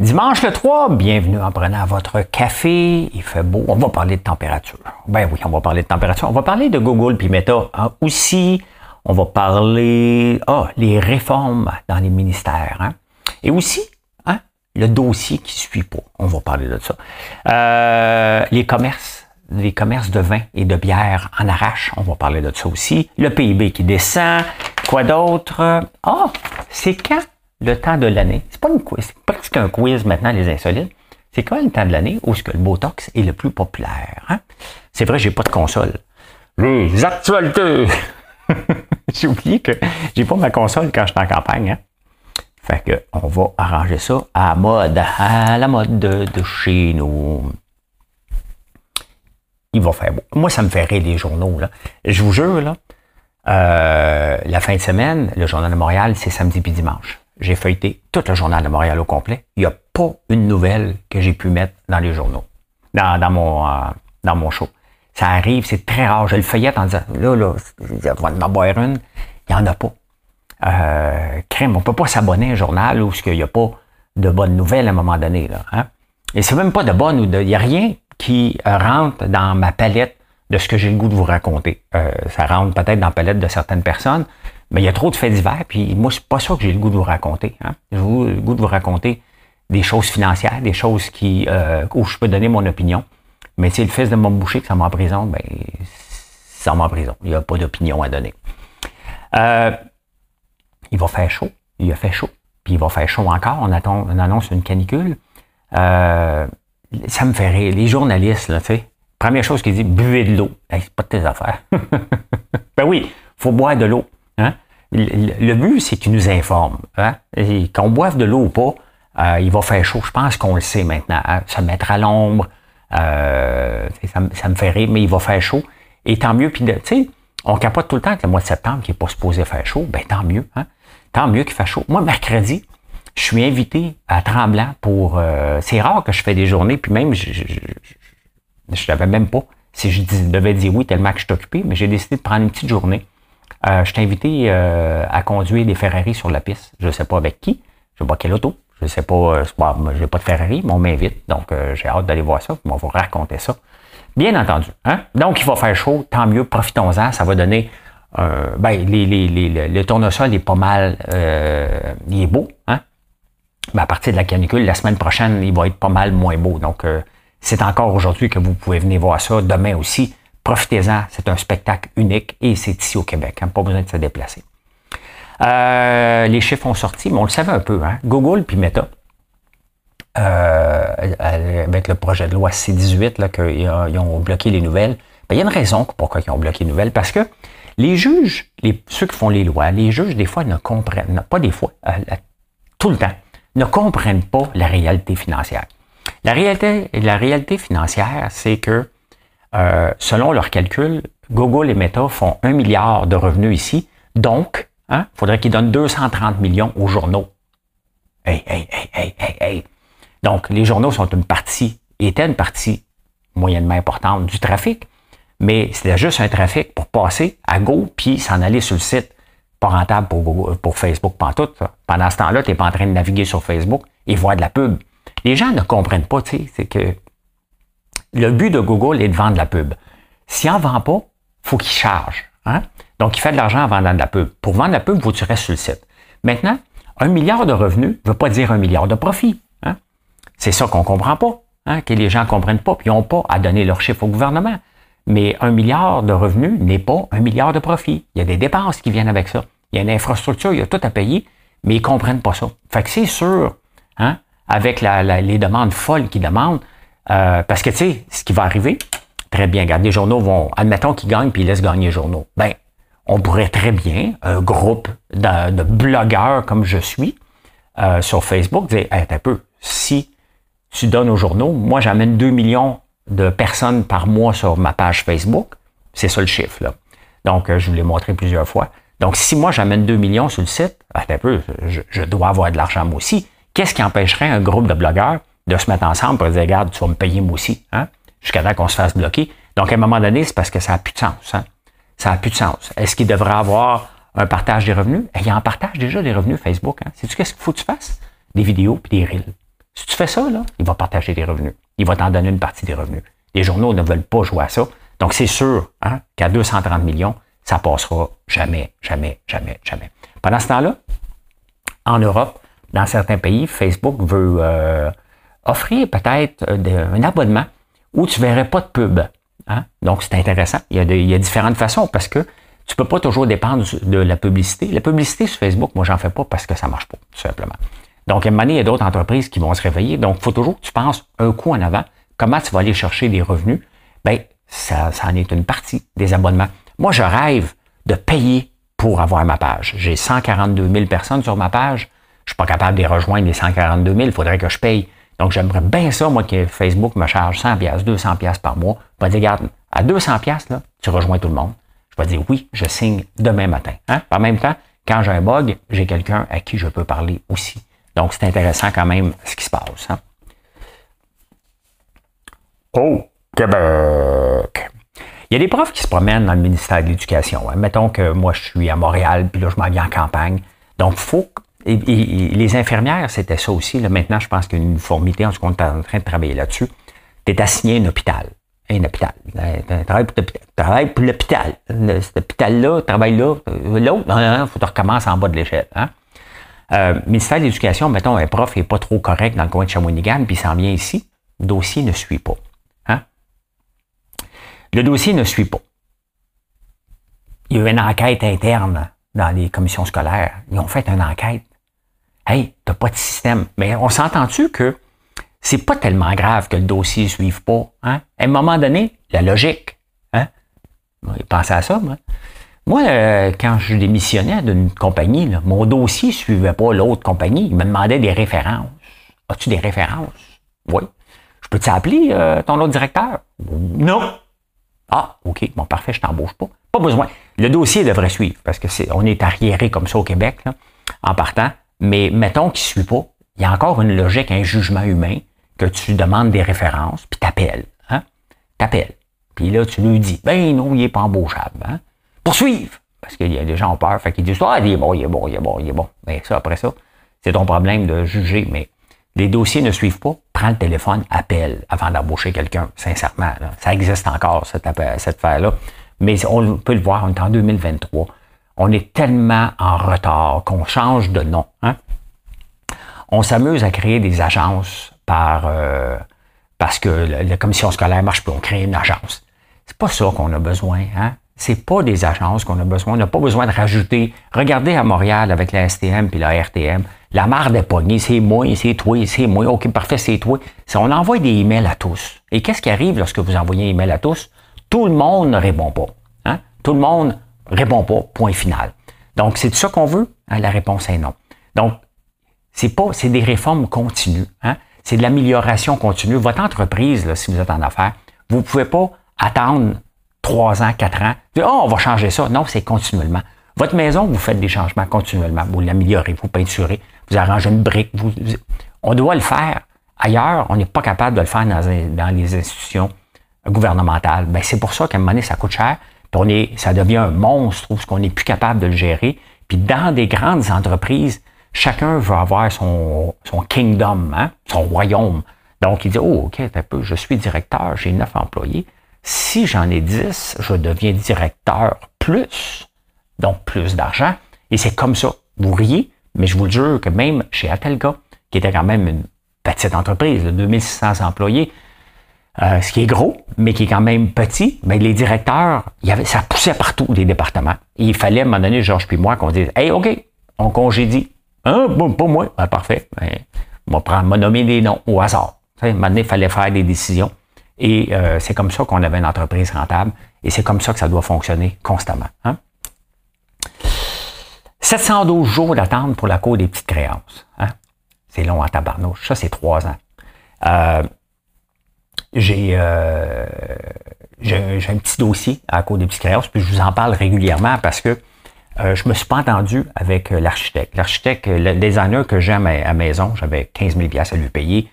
Dimanche le 3, bienvenue en prenant votre café. Il fait beau. On va parler de température. Ben oui, on va parler de température. On va parler de Google puis Meta hein. aussi. On va parler ah, les réformes dans les ministères. Hein. Et aussi, hein, le dossier qui suit pas. On va parler de ça. Euh, les commerces, les commerces de vin et de bière en arrache. On va parler de ça aussi. Le PIB qui descend. Quoi d'autre? Ah, c'est quand? Le temps de l'année. C'est pas une quiz, c'est presque un quiz maintenant, les insolites. C'est quand le temps de l'année où ce que le Botox est le plus populaire? Hein? C'est vrai, j'ai pas de console. Les actualités! j'ai oublié que j'ai pas ma console quand je suis en campagne. Hein? Fait que on va arranger ça à mode, à la mode de, chez nous. Il va faire beau. Moi, ça me fait les journaux. Là. Je vous jure, là, euh, la fin de semaine, le Journal de Montréal, c'est samedi puis dimanche j'ai feuilleté tout le journal de Montréal au complet. Il n'y a pas une nouvelle que j'ai pu mettre dans les journaux, dans, dans mon, euh, dans mon show. Ça arrive, c'est très rare. Je le feuillette en disant, là, là, je vais m'en boire une. Il n'y en a pas. Euh, crème, on peut pas s'abonner à un journal où il n'y a pas de bonnes nouvelles à un moment donné. Là, hein? Et c'est même pas de bonnes ou de... Il n'y a rien qui rentre dans ma palette de ce que j'ai le goût de vous raconter. Euh, ça rentre peut-être dans la palette de certaines personnes, mais il y a trop de faits divers, puis moi, c'est pas ça que j'ai le goût de vous raconter. Hein. J'ai le goût de vous raconter des choses financières, des choses qui euh, où je peux donner mon opinion. Mais c'est le fils de mon boucher que ça prison, ben ça prison. Il n'y a pas d'opinion à donner. Euh, il va faire chaud. Il a fait chaud. Puis il va faire chaud encore. On, attend, on annonce une canicule. Euh, ça me fait rire. Les journalistes, là, tu sais, première chose qu'ils disent, buvez de l'eau. c'est pas de tes affaires. ben oui, faut boire de l'eau. Hein? Le, but, c'est qu'il nous informe. Hein? qu'on boive de l'eau ou pas, euh, il va faire chaud. Je pense qu'on le sait maintenant. Hein? Se mettre à l'ombre, euh, ça, me fait rire, mais il va faire chaud. Et tant mieux. Puis, tu sais, on capote tout le temps que le mois de septembre qui n'est pas supposé faire chaud. Ben tant mieux. Hein? Tant mieux qu'il fasse chaud. Moi, mercredi, je suis invité à Tremblant pour... Euh, c'est rare que je fais des journées, puis même, je ne savais même pas si je devais dire oui tellement que je suis occupé, mais j'ai décidé de prendre une petite journée euh, je t'ai invité euh, à conduire des Ferrari sur la piste. Je ne sais pas avec qui. Je ne sais pas quelle auto. Je ne sais pas. Euh, je n'ai pas de Ferrari, mais on m'invite. Donc, j'ai hâte d'aller voir ça. On va vous raconter ça. Bien entendu. Hein? Donc, il va faire chaud. Tant mieux. Profitons-en. Ça va donner. ben, les, les, les, le tournesol est pas mal. il est beau. Hein? À partir de la canicule, la semaine prochaine, il va être pas mal moins beau. Donc, c'est encore aujourd'hui que vous pouvez venir voir ça. Demain aussi. Profitez-en, c'est un spectacle unique et c'est ici au Québec, hein, pas besoin de se déplacer. Euh, les chiffres ont sorti, mais on le savait un peu. Hein? Google puis Meta, euh, avec le projet de loi C-18, qu'ils ont bloqué les nouvelles, ben, il y a une raison pourquoi ils ont bloqué les nouvelles, parce que les juges, ceux qui font les lois, les juges, des fois, ne comprennent, pas des fois, euh, tout le temps, ne comprennent pas la réalité financière. La réalité, financière, c'est que euh, selon leurs calculs, Google et Meta font un milliard de revenus ici. Donc, il hein, faudrait qu'ils donnent 230 millions aux journaux. Hey, hey, hey, hey, hey, hey. Donc, les journaux sont une partie, étaient une partie moyennement importante du trafic, mais c'était juste un trafic pour passer à Go puis s'en aller sur le site. Pas rentable pour, pour Facebook, tout. Pendant ce temps-là, tu n'es pas en train de naviguer sur Facebook et voir de la pub. Les gens ne comprennent pas, tu sais, c'est que le but de Google est de vendre la pub. S'il n'en vend pas, faut qu'il charge. Hein? Donc, il fait de l'argent en vendant de la pub. Pour vendre la pub, il faut que tu restes sur le site. Maintenant, un milliard de revenus ne veut pas dire un milliard de profit. Hein? C'est ça qu'on ne comprend pas, hein? que les gens ne comprennent pas, puis ils n'ont pas à donner leur chiffre au gouvernement. Mais un milliard de revenus n'est pas un milliard de profit. Il y a des dépenses qui viennent avec ça. Il y a une infrastructure, il y a tout à payer, mais ils ne comprennent pas ça. Fait que c'est sûr, hein, avec les demandes folles qu'ils demandent, euh, parce que, tu sais, ce qui va arriver, très bien, regarde, les journaux vont, admettons qu'ils gagnent puis ils laissent gagner les journaux. Ben, on pourrait très bien, un groupe de, blogueurs comme je suis, euh, sur Facebook, dire, hey, un peu, si tu donnes aux journaux, moi j'amène 2 millions de personnes par mois sur ma page Facebook, c'est ça le chiffre, là. Donc, euh, je vous l'ai montré plusieurs fois. Donc, si moi j'amène 2 millions sur le site, un peu, je dois avoir de l'argent moi aussi. Qu'est-ce qui empêcherait un groupe de blogueurs de se mettre ensemble pour dire, regarde, tu vas me payer moi aussi, hein, jusqu'à temps qu'on se fasse bloquer? Donc, à un moment donné, c'est parce que ça n'a plus de sens. Hein. Ça n'a plus de sens. Est-ce qu'il devrait avoir un partage des revenus? Eh, il y a un partage déjà des revenus Facebook. Hein. Sais-tu qu'est-ce qu'il faut que tu fasses? Des vidéos puis des reels. Si tu fais ça, là, il va partager des revenus. Il va t'en donner une partie des revenus. Les journaux ne veulent pas jouer à ça. Donc, c'est sûr hein, qu'à 230 millions, ça passera jamais, jamais, jamais, jamais. Pendant ce temps-là, en Europe, dans certains pays, Facebook veut euh, offrir peut-être euh, un abonnement où tu ne verrais pas de pub. Hein. Donc, c'est intéressant. Il y, a différentes façons parce que tu peux pas toujours dépendre de la publicité. La publicité sur Facebook, moi, j'en fais pas parce que ça marche pas, tout simplement. Donc, à un moment donné, il y a d'autres entreprises qui vont se réveiller. Donc, il faut toujours que tu penses un coup en avant. Comment tu vas aller chercher des revenus? Bien, ça, ça en est une partie des abonnements. Moi, je rêve de payer pour avoir ma page. J'ai 142 000 personnes sur ma page. Je suis pas capable de les rejoindre les 142 000. Il faudrait que je paye. Donc, j'aimerais bien ça, moi, que Facebook me charge 100 200 par mois. Je vais dire, regarde, à 200 là, tu rejoins tout le monde je vais dire oui, je signe demain matin. Hein? En même temps, quand j'ai un bug, j'ai quelqu'un à qui je peux parler aussi. Donc, c'est intéressant quand même ce qui se passe. Hein? Oh, Québec! Il y a des profs qui se promènent dans le ministère de l'Éducation. Hein. Mettons que moi, je suis à Montréal, puis là, je m'en viens en campagne. Donc, faut. Et, les infirmières, c'était ça aussi. Maintenant, je pense qu'il y a une uniformité, en tout cas, on est en train de travailler là-dessus. Tu es assigné à un hôpital un hôpital. Travaille pour l'hôpital. Cet hôpital-là, travaille là. Euh, l'autre, il faut que tu recommences en bas de l'échelle. Hein? Euh, ministère de l'Éducation, mettons, un prof n'est pas trop correct dans le coin de Shawinigan, puis il s'en vient ici. Le dossier ne suit pas. Hein? Le dossier ne suit pas. Il y a eu une enquête interne dans les commissions scolaires. Ils ont fait une enquête. Hey, t'as pas de système. Mais on s'entend-tu que c'est pas tellement grave que le dossier ne suive pas. Hein? À un moment donné, la logique. Hein? Pensez à ça, moi. Moi, euh, quand je démissionnais d'une compagnie, mon dossier ne suivait pas l'autre compagnie. Il me demandait des références. As-tu des références? Oui. Je peux t'appeler euh, ton autre directeur? Non. Ah, OK. Bon, parfait, je t'embauche pas. Pas besoin. Le dossier devrait suivre parce que c'est, on est arriéré comme ça au Québec, en partant. Mais mettons qu'il ne suit pas. Il y a encore une logique, un jugement humain que tu demandes des références, puis t'appelles. Hein? T'appelles. Puis là, tu lui dis, ben non, il n'est pas embauchable. Hein? Poursuivre. Parce qu'il y a des gens ont peur. Fait qu'ils disent, ah, il est bon, il est bon, il est bon, il est bon. Mais ça, après ça, c'est ton problème de juger. Mais les dossiers ne suivent pas. Prends le téléphone, appelle avant d'embaucher quelqu'un. Sincèrement, ça existe encore, cette, cette affaire-là. Mais on peut le voir, on est en 2023. On est tellement en retard qu'on change de nom. Hein? On s'amuse à créer des agences euh, parce que la, commission scolaire marche plus, on crée une agence. C'est pas ça qu'on a besoin, hein? C'est pas des agences qu'on a besoin. On n'a pas besoin de rajouter. Regardez à Montréal avec la STM puis la RTM. La marre des poignées, c'est moi, c'est toi, c'est moi. OK, parfait, c'est toi. On envoie des emails à tous. Et qu'est-ce qui arrive lorsque vous envoyez un email à tous? Tout le monde ne répond pas. Hein? Tout le monde répond pas, point final. Donc, c'est ça qu'on veut? Hein? La réponse est non. Donc, c'est pas, c'est des réformes continues. Hein? c'est de l'amélioration continue. Votre entreprise, si vous êtes en affaires, vous ne pouvez pas attendre trois ans, quatre ans, dire, oh, on va changer ça. Non, c'est continuellement. Votre maison, vous faites des changements continuellement. Vous l'améliorez, vous peinturez, vous arrangez une brique. on doit le faire. Ailleurs, on n'est pas capable de le faire dans, les institutions gouvernementales. Ben, c'est pour ça qu'à un moment ça coûte cher. On est, ça devient un monstre parce qu'on n'est plus capable de le gérer. Puis dans des grandes entreprises, chacun veut avoir son, son kingdom, hein, son royaume. Donc, il dit, oh, OK, un peu, je suis directeur, j'ai neuf employés. Si j'en ai dix, je deviens directeur plus, donc plus d'argent. Et c'est comme ça. Vous riez, mais je vous le jure que même chez Atelga, qui était quand même une petite entreprise de 2600 employés, euh, ce qui est gros, mais qui est quand même petit, ben, les directeurs, y avait, ça poussait partout des départements. Il fallait, à un moment donné, Georges puis moi, qu'on dise, hey, OK, on congédie Hein? Bon, pas moi. Ben, parfait. Ben, on va prendre, nommer des noms au hasard. maintenant, il fallait faire des décisions. Et euh, c'est comme ça qu'on avait une entreprise rentable. Et c'est comme ça que ça doit fonctionner constamment. Hein? 712 jours d'attente pour la cour des petites créances. Hein? C'est long à tabarnouche. Ça, c'est trois ans. Euh, j'ai, euh, j'ai, j'ai un petit dossier à la cour des petites créances, puis je vous en parle régulièrement parce que euh, je me suis pas entendu avec euh, l'architecte. L'architecte, euh, le designer que j'ai à ma maison, j'avais 15 000 à lui payer.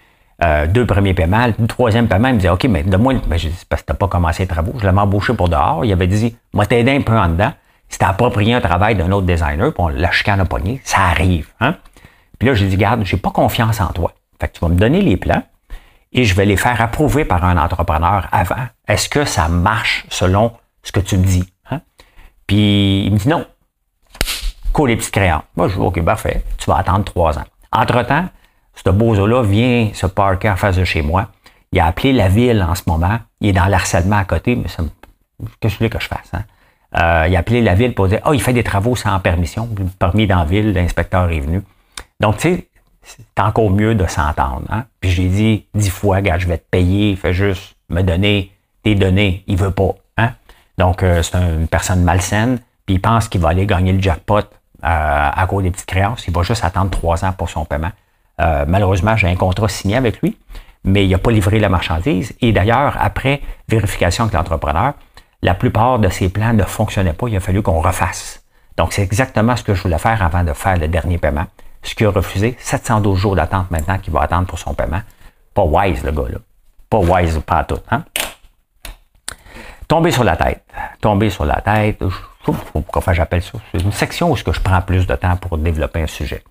deux premiers paiements. Le troisième paiement, il me disait, OK, mais de moi ben, dis, parce que t'as pas commencé les travaux. Je l'avais embauché pour dehors. Il avait dit, moi, t'aider un peu en dedans. C'était approprié un travail d'un autre designer, puis on l'a chicane pogné. Ça arrive, hein? Puis là, j'ai dit, garde, j'ai pas confiance en toi. Fait que tu vas me donner les plans et je vais les faire approuver par un entrepreneur avant. Est-ce que ça marche selon ce que tu me dis? Hein? Puis il me dit non. Cool les petits crayons. Moi, je dis OK, parfait. Tu vas attendre trois ans. Entre-temps, ce bozo-là vient se parker en face de chez moi. Il a appelé la ville en ce moment. Il est dans l'harcèlement à côté, mais ça qu'est-ce que je voulais que je fasse? Hein? Euh, il a appelé la ville pour dire, oh, il fait des travaux sans permission. Le permis dans la ville, l'inspecteur est venu. Donc, tu sais, c'est encore mieux de s'entendre. Hein? Puis j'ai dit dix fois, gars, je vais te payer, fais juste me donner tes données. Il veut pas. Hein? Donc, euh, c'est une personne malsaine, puis il pense qu'il va aller gagner le jackpot euh, à cause des petites créances. Il va juste attendre trois ans pour son paiement. Euh, malheureusement, j'ai un contrat signé avec lui, mais il n'a pas livré la marchandise. Et d'ailleurs, après vérification avec l'entrepreneur, la plupart de ses plans ne fonctionnaient pas. Il a fallu qu'on refasse. Donc, c'est exactement ce que je voulais faire avant de faire le dernier paiement. Ce qui a refusé, 712 jours d'attente maintenant qu'il va attendre pour son paiement. Pas wise, le gars, là. Pas wise, pas tout. Hein? Tomber sur la tête. Tomber sur la tête. Pourquoi j'appelle ça. C'est une section où je prends plus de temps pour développer un sujet.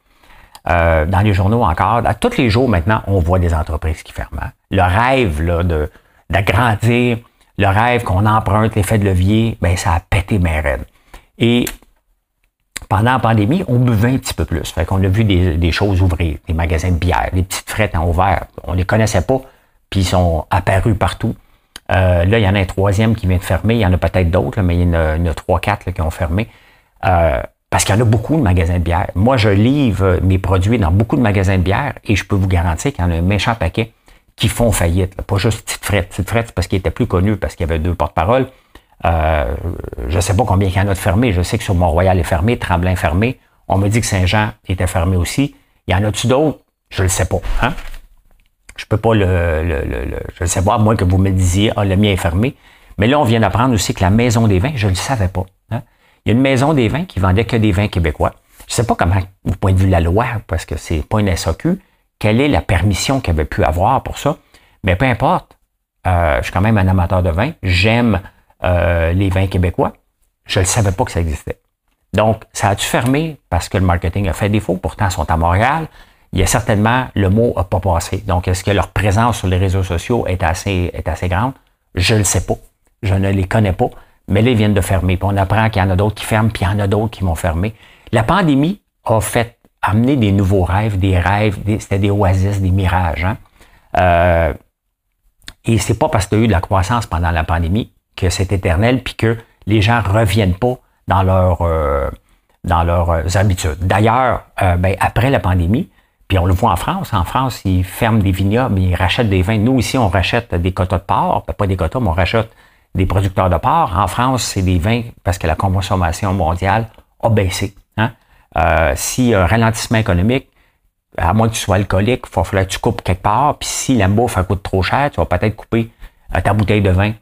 Euh, dans les journaux encore, à tous les jours maintenant, on voit des entreprises qui ferment. Hein. Le rêve là, de, d'agrandir, le rêve qu'on emprunte l'effet de levier, ben ça a pété mes rêves. Et pendant la pandémie, on buvait un petit peu plus. Fait qu'on a vu des, choses ouvrir, des magasins de bière, des petites frettes en ouvert. On les connaissait pas, puis ils sont apparus partout. Euh, là, il y en a un troisième qui vient de fermer. Il y en a peut-être d'autres, mais il y en a, trois, quatre qui ont fermé. Euh, parce qu'il y en a beaucoup de magasins de bière. Moi, je livre mes produits dans beaucoup de magasins de bière et je peux vous garantir qu'il y en a un méchant paquet qui font faillite. Pas juste Petite Frette. Petite Frette, c'est parce qu'il était plus connu, parce qu'il y avait deux porte-paroles. Euh, je ne sais pas combien il y en a de fermés. Je sais que sur Mont-Royal est fermé, Tremblin est fermé. On me dit que Saint-Jean était fermé aussi. Il y en a-tu d'autres? Je ne le sais pas. Hein? Je peux pas le, Je ne sais pas, à moins que vous me disiez, ah, le mien est fermé. Mais là, on vient d'apprendre aussi que la Maison des vins, je ne le savais pas. Hein? Il y a une Maison des vins qui vendait que des vins québécois. Je ne sais pas comment, au point de vue de la loi, parce que c'est pas une SAQ, quelle est la permission qu'il avait pu avoir pour ça. Mais peu importe. Euh, je suis quand même un amateur de vin. J'aime euh, les vins québécois. Je ne savais pas que ça existait. Donc, ça a-tu fermé parce que le marketing a fait défaut? Pourtant, ils sont à Montréal. Il y a certainement, le mot n'a pas passé. Donc, est-ce que leur présence sur les réseaux sociaux est assez, est assez grande? Je ne le sais pas. Je ne les connais pas. Mais là, ils viennent de fermer. Puis on apprend qu'il y en a d'autres qui ferment, puis il y en a d'autres qui vont fermer. La pandémie a fait amener des nouveaux rêves, des rêves, c'était des oasis, des mirages. Hein? Euh, et c'est pas parce que tu as eu de la croissance pendant la pandémie que c'est éternel, puis que les gens reviennent pas dans, euh, dans leurs euh, habitudes. D'ailleurs, euh, ben, après la pandémie, puis on le voit en France, en France, ils ferment des vignobles, ils rachètent des vins. Nous, ici, on rachète des quotas de porc, ben, pas des quotas, mais on rachète des producteurs de porc. En France, c'est des vins parce que la consommation mondiale a baissé. Hein? Euh, a un ralentissement économique, à moins que tu sois alcoolique, il va falloir que tu coupes quelque part. Puis si la bouffe coûte trop cher, tu vas peut-être couper ta bouteille de vin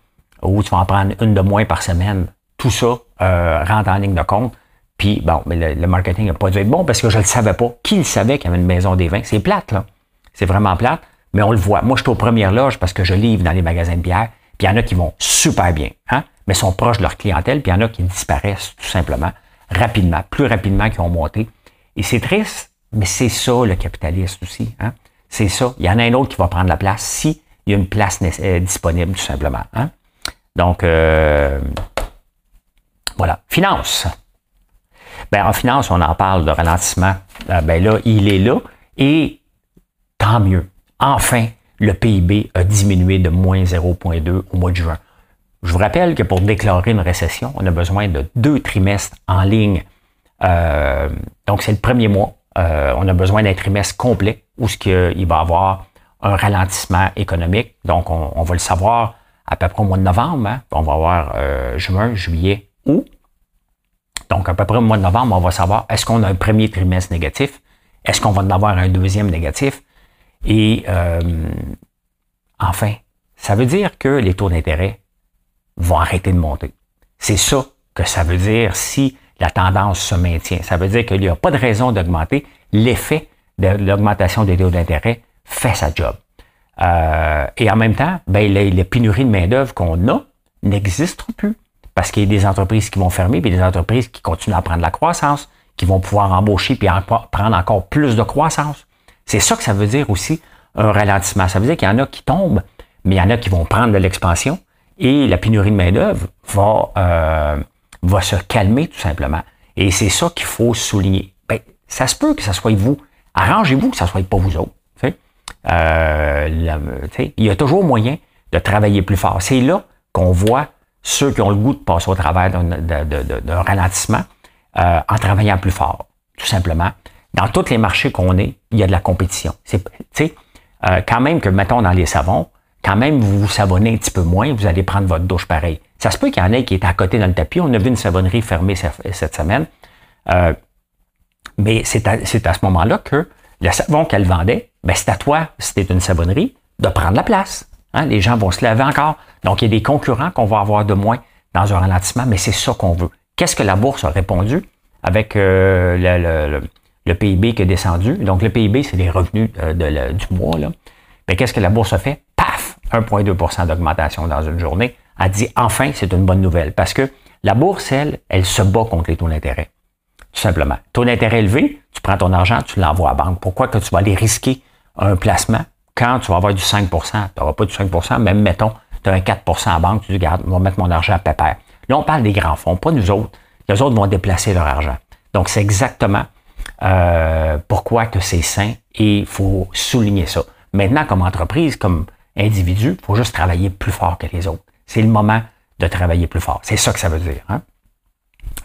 ou tu vas en prendre une de moins par semaine. Tout ça euh, rentre en ligne de compte. Puis, bon, mais le, marketing n'a pas dû être bon parce que je ne le savais pas. Qui le savait qu'il y avait une maison des vins? C'est plate, là. C'est vraiment plate, mais on le voit. Moi, je suis aux premières loges parce que je livre dans les magasins de bière, puis il y en a qui vont super bien, hein? mais sont proches de leur clientèle, puis il y en a qui disparaissent tout simplement, rapidement, plus rapidement qu'ils ont monté. Et c'est triste, mais c'est ça le capitaliste aussi. Hein? C'est ça. Il y en a un autre qui va prendre la place si il y a une place euh, disponible, tout simplement. Hein? Donc, euh, voilà. Finance. Ben, en finance, on en parle de ralentissement. Euh, ben là, il est là. Et tant mieux. Enfin, le PIB a diminué de moins 0,2 au mois de juin. Je vous rappelle que pour déclarer une récession, on a besoin de deux trimestres en ligne. Euh, donc, c'est le premier mois. on a besoin d'un trimestre complet où ce il va y avoir un ralentissement économique. Donc, on, on va le savoir à peu près au mois de novembre. Hein. On va avoir euh, juin, juillet, août. Donc, à peu près au mois de novembre, on va savoir est-ce qu'on a un premier trimestre négatif, est-ce qu'on va en avoir un deuxième négatif? Et euh, enfin, ça veut dire que les taux d'intérêt vont arrêter de monter. C'est ça que ça veut dire si la tendance se maintient. Ça veut dire qu'il n'y a pas de raison d'augmenter. L'effet de l'augmentation des taux d'intérêt fait sa job. Euh, et en même temps, ben, les, les pénuries de main-d'œuvre qu'on a n'existent plus. Parce qu'il y a des entreprises qui vont fermer, puis des entreprises qui continuent à prendre la croissance, qui vont pouvoir embaucher puis prendre encore plus de croissance. C'est ça que ça veut dire aussi un ralentissement. Ça veut dire qu'il y en a qui tombent, mais il y en a qui vont prendre de l'expansion et la pénurie de main-d'œuvre va, euh, va se calmer tout simplement. Et c'est ça qu'il faut souligner. Ben, ça se peut que ça soit vous. Arrangez-vous que ça soit pas vous autres. Euh, il y a toujours moyen de travailler plus fort. C'est là qu'on voit ceux qui ont le goût de passer au travers d'un ralentissement euh, en travaillant plus fort, tout simplement. Dans tous les marchés qu'on est, il y a de la compétition. C'est, euh, quand même que, mettons, dans les savons, quand même, vous vous savonnez un petit peu moins, vous allez prendre votre douche pareil. Ça se peut qu'il y en ait qui est à côté dans le tapis. On a vu une savonnerie fermée cette semaine. Euh, mais c'est à, à, ce moment-là que le savon qu'elle vendait, ben c'est à toi, si c'était une savonnerie, de prendre la place. Hein? Les gens vont se laver encore. Donc, il y a des concurrents qu'on va avoir de moins dans un ralentissement, mais c'est ça qu'on veut. Qu'est-ce que la bourse a répondu avec euh, le, PIB qui est descendu? Donc, le PIB, c'est les revenus euh, du mois. Là. Mais qu'est-ce que la bourse a fait? Paf! 1,2% d'augmentation dans une journée. Elle dit enfin, c'est une bonne nouvelle. Parce que la bourse, elle, elle se bat contre les taux d'intérêt. Tout simplement. Taux d'intérêt élevé, tu prends ton argent, tu l'envoies à la banque. Pourquoi que tu vas aller risquer un placement quand tu vas avoir du 5 Tu n'auras pas du 5% même mettons, tu as un 4 à la banque, tu dis, regarde, on va mettre mon argent à pépère. Là, on parle des grands fonds, pas nous autres. Les autres vont déplacer leur argent. Donc, c'est exactement euh, pourquoi que c'est sain et il faut souligner ça. Maintenant, comme entreprise, comme individu, il faut juste travailler plus fort que les autres. C'est le moment de travailler plus fort. C'est ça que ça veut dire. Hein?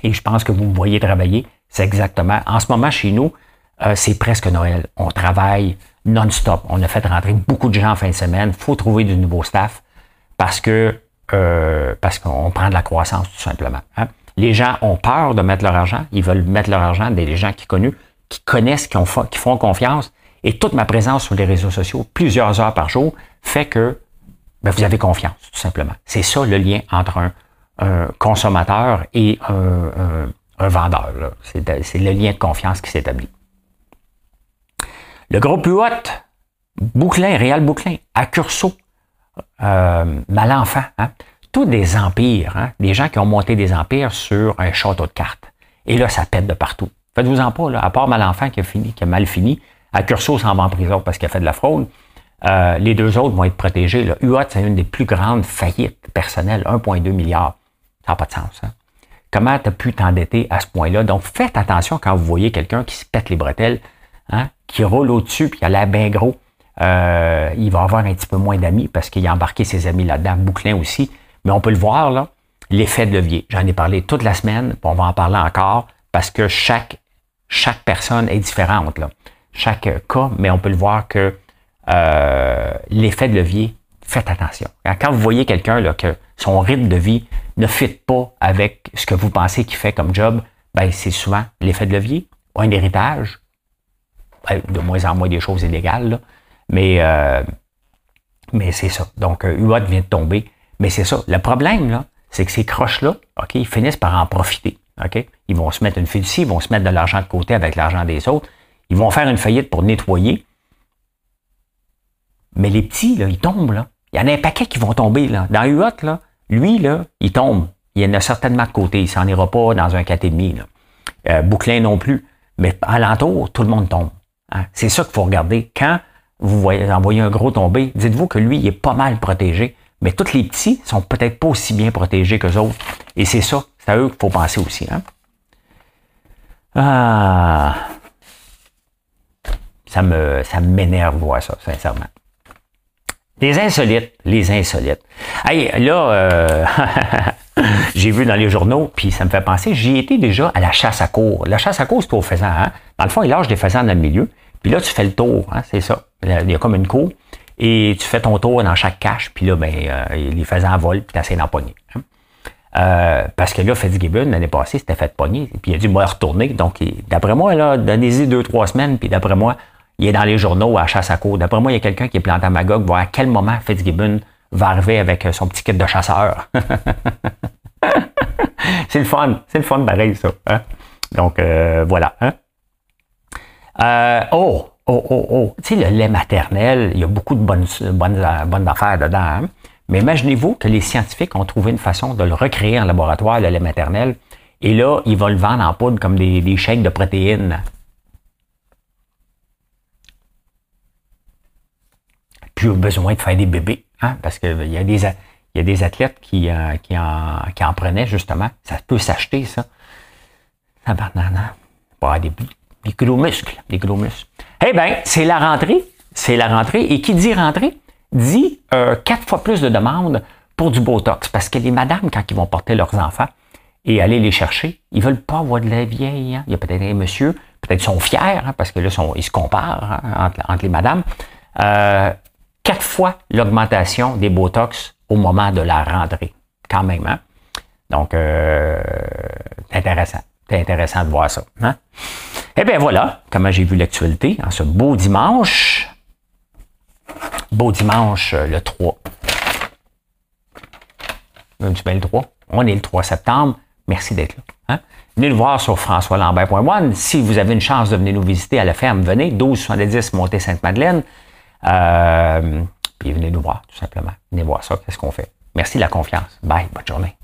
Et je pense que vous me voyez travailler. C'est exactement. En ce moment, chez nous, euh, c'est presque Noël. On travaille non-stop. On a fait rentrer beaucoup de gens en fin de semaine. Il faut trouver du nouveau staff parce que euh, parce qu'on prend de la croissance tout simplement. Hein? Les gens ont peur de mettre leur argent. Ils veulent mettre leur argent des gens qui connaissent, qui, ont, qui font confiance. Et toute ma présence sur les réseaux sociaux, plusieurs heures par jour, fait que ben, vous avez confiance, tout simplement. C'est ça le lien entre un, consommateur et un, vendeur. C'est le lien de confiance qui s'établit. Le groupe UOT, Bouclin, Réal Bouclin, Accurso, euh, Malenfant, hein? tous des empires, hein? des gens qui ont monté des empires sur un château de cartes. Et là, ça pète de partout. Faites-vous-en pas, là, à part Malenfant qui a, fini, qui a mal fini, Accurso s'en va en prison parce qu'il a fait de la fraude. Euh, les deux autres vont être protégés. Là. UOT, c'est une des plus grandes faillites personnelles, 1,2 milliard. Ça n'a pas de sens. Hein? Comment tu pu t'endetter à ce point-là? Donc, faites attention quand vous voyez quelqu'un qui se pète les bretelles, hein, qui roule au-dessus, puis il a l'air bien gros. Euh, il va avoir un petit peu moins d'amis parce qu'il a embarqué ses amis là-dedans, Bouclin aussi. Mais on peut le voir, là, l'effet de levier. J'en ai parlé toute la semaine, puis on va en parler encore parce que chaque, chaque personne est différente. Là. Chaque cas, mais on peut le voir que euh, l'effet de levier, faites attention. Quand vous voyez quelqu'un que son rythme de vie ne fit pas avec ce que vous pensez qu'il fait comme job, ben, c'est souvent l'effet de levier ou un héritage. Ben, de moins en moins des choses illégales, mais, euh, mais c'est ça. Donc, euh, UOT vient de tomber. Mais c'est ça. Le problème, là, c'est que ces croches-là, OK, ils finissent par en profiter. OK? Ils vont se mettre une fiducie, ils vont se mettre de l'argent de côté avec l'argent des autres. Ils vont faire une faillite pour nettoyer. Mais les petits, là, ils tombent, là. Il y en a un paquet qui vont tomber, là. Dans UOT, là, lui, là, il tombe. Il y en a certainement de côté. Il s'en ira pas dans un 4,5, là. Euh, Bouclin non plus. Mais alentour, tout le monde tombe. Hein? C'est ça qu'il faut regarder. Quand vous voyez, envoyez un gros tomber, dites-vous que lui, il est pas mal protégé. Mais tous les petits sont peut-être pas aussi bien protégés que autres. Et c'est ça, c'est à eux qu'il faut penser aussi. Hein? Ah, ça me, ça m'énerve voir ça, sincèrement. Les insolites, les insolites. Hey, là, euh, j'ai vu dans les journaux, puis ça me fait penser, j'y étais déjà à la chasse à cour. La chasse à cour, c'est au faisan. Hein? Dans le fond, il lâche des faisans dans le milieu, puis là, tu fais le tour, hein? c'est ça. Il y a comme une cour, et tu fais ton tour dans chaque cache, puis là, ben, euh, les faisans volent, puis tu essaies d'en hein? Euh, parce que là, Fitzgibbon, l'année passée, c'était fait pogner, puis il a dû me retourner. Donc, d'après moi, là, donnez-y deux, trois semaines, puis d'après moi, il est dans les journaux à chasse à cour. D'après moi, il y a quelqu'un qui est planté à Magog, voir à quel moment Fitzgibbon va arriver avec euh, son petit kit de chasseur. c'est le fun, c'est le fun pareil, ça. Hein? Donc, euh, voilà. Hein? Euh, oh, oh, oh, oh. Tu sais, le lait maternel, il y a beaucoup de bonnes, bonnes, affaires dedans. Hein? Mais imaginez-vous que les scientifiques ont trouvé une façon de le recréer en laboratoire, le lait maternel. Et là, ils vont le vendre en poudre comme des, des de protéines. Plus besoin de faire des bébés, hein, parce qu'il y, a des, y a des athlètes qui, euh, qui, en, qui en prenaient, justement. Ça peut s'acheter, ça. Ça Pas des, des gros muscles, des gros muscles. Eh bien, c'est la rentrée. C'est la rentrée. Et qui dit rentrée, dit euh, quatre fois plus de demandes pour du Botox. Parce que les madames, quand ils vont porter leurs enfants et aller les chercher, ils veulent pas avoir de la vieille. Hein. Il y a peut-être un monsieur, peut-être sont fiers, hein, parce que là, ils se comparent hein, entre, les madames. Euh, quatre fois l'augmentation des Botox au moment de la rentrée, quand même. Hein? Donc, euh, intéressant. C'est intéressant de voir ça. Hein? Eh bien voilà comment j'ai vu l'actualité en ce beau dimanche. Beau dimanche euh, le 3. Tu le 3. On est le 3 septembre. Merci d'être là. Hein? Venez nous voir sur françoislambert.one. Si vous avez une chance de venir nous visiter à la ferme, venez. 1270 Montée Sainte-Madeleine. Euh, puis venez nous voir, tout simplement. Venez voir ça, qu'est-ce qu'on fait. Merci de la confiance. Bye, bonne journée.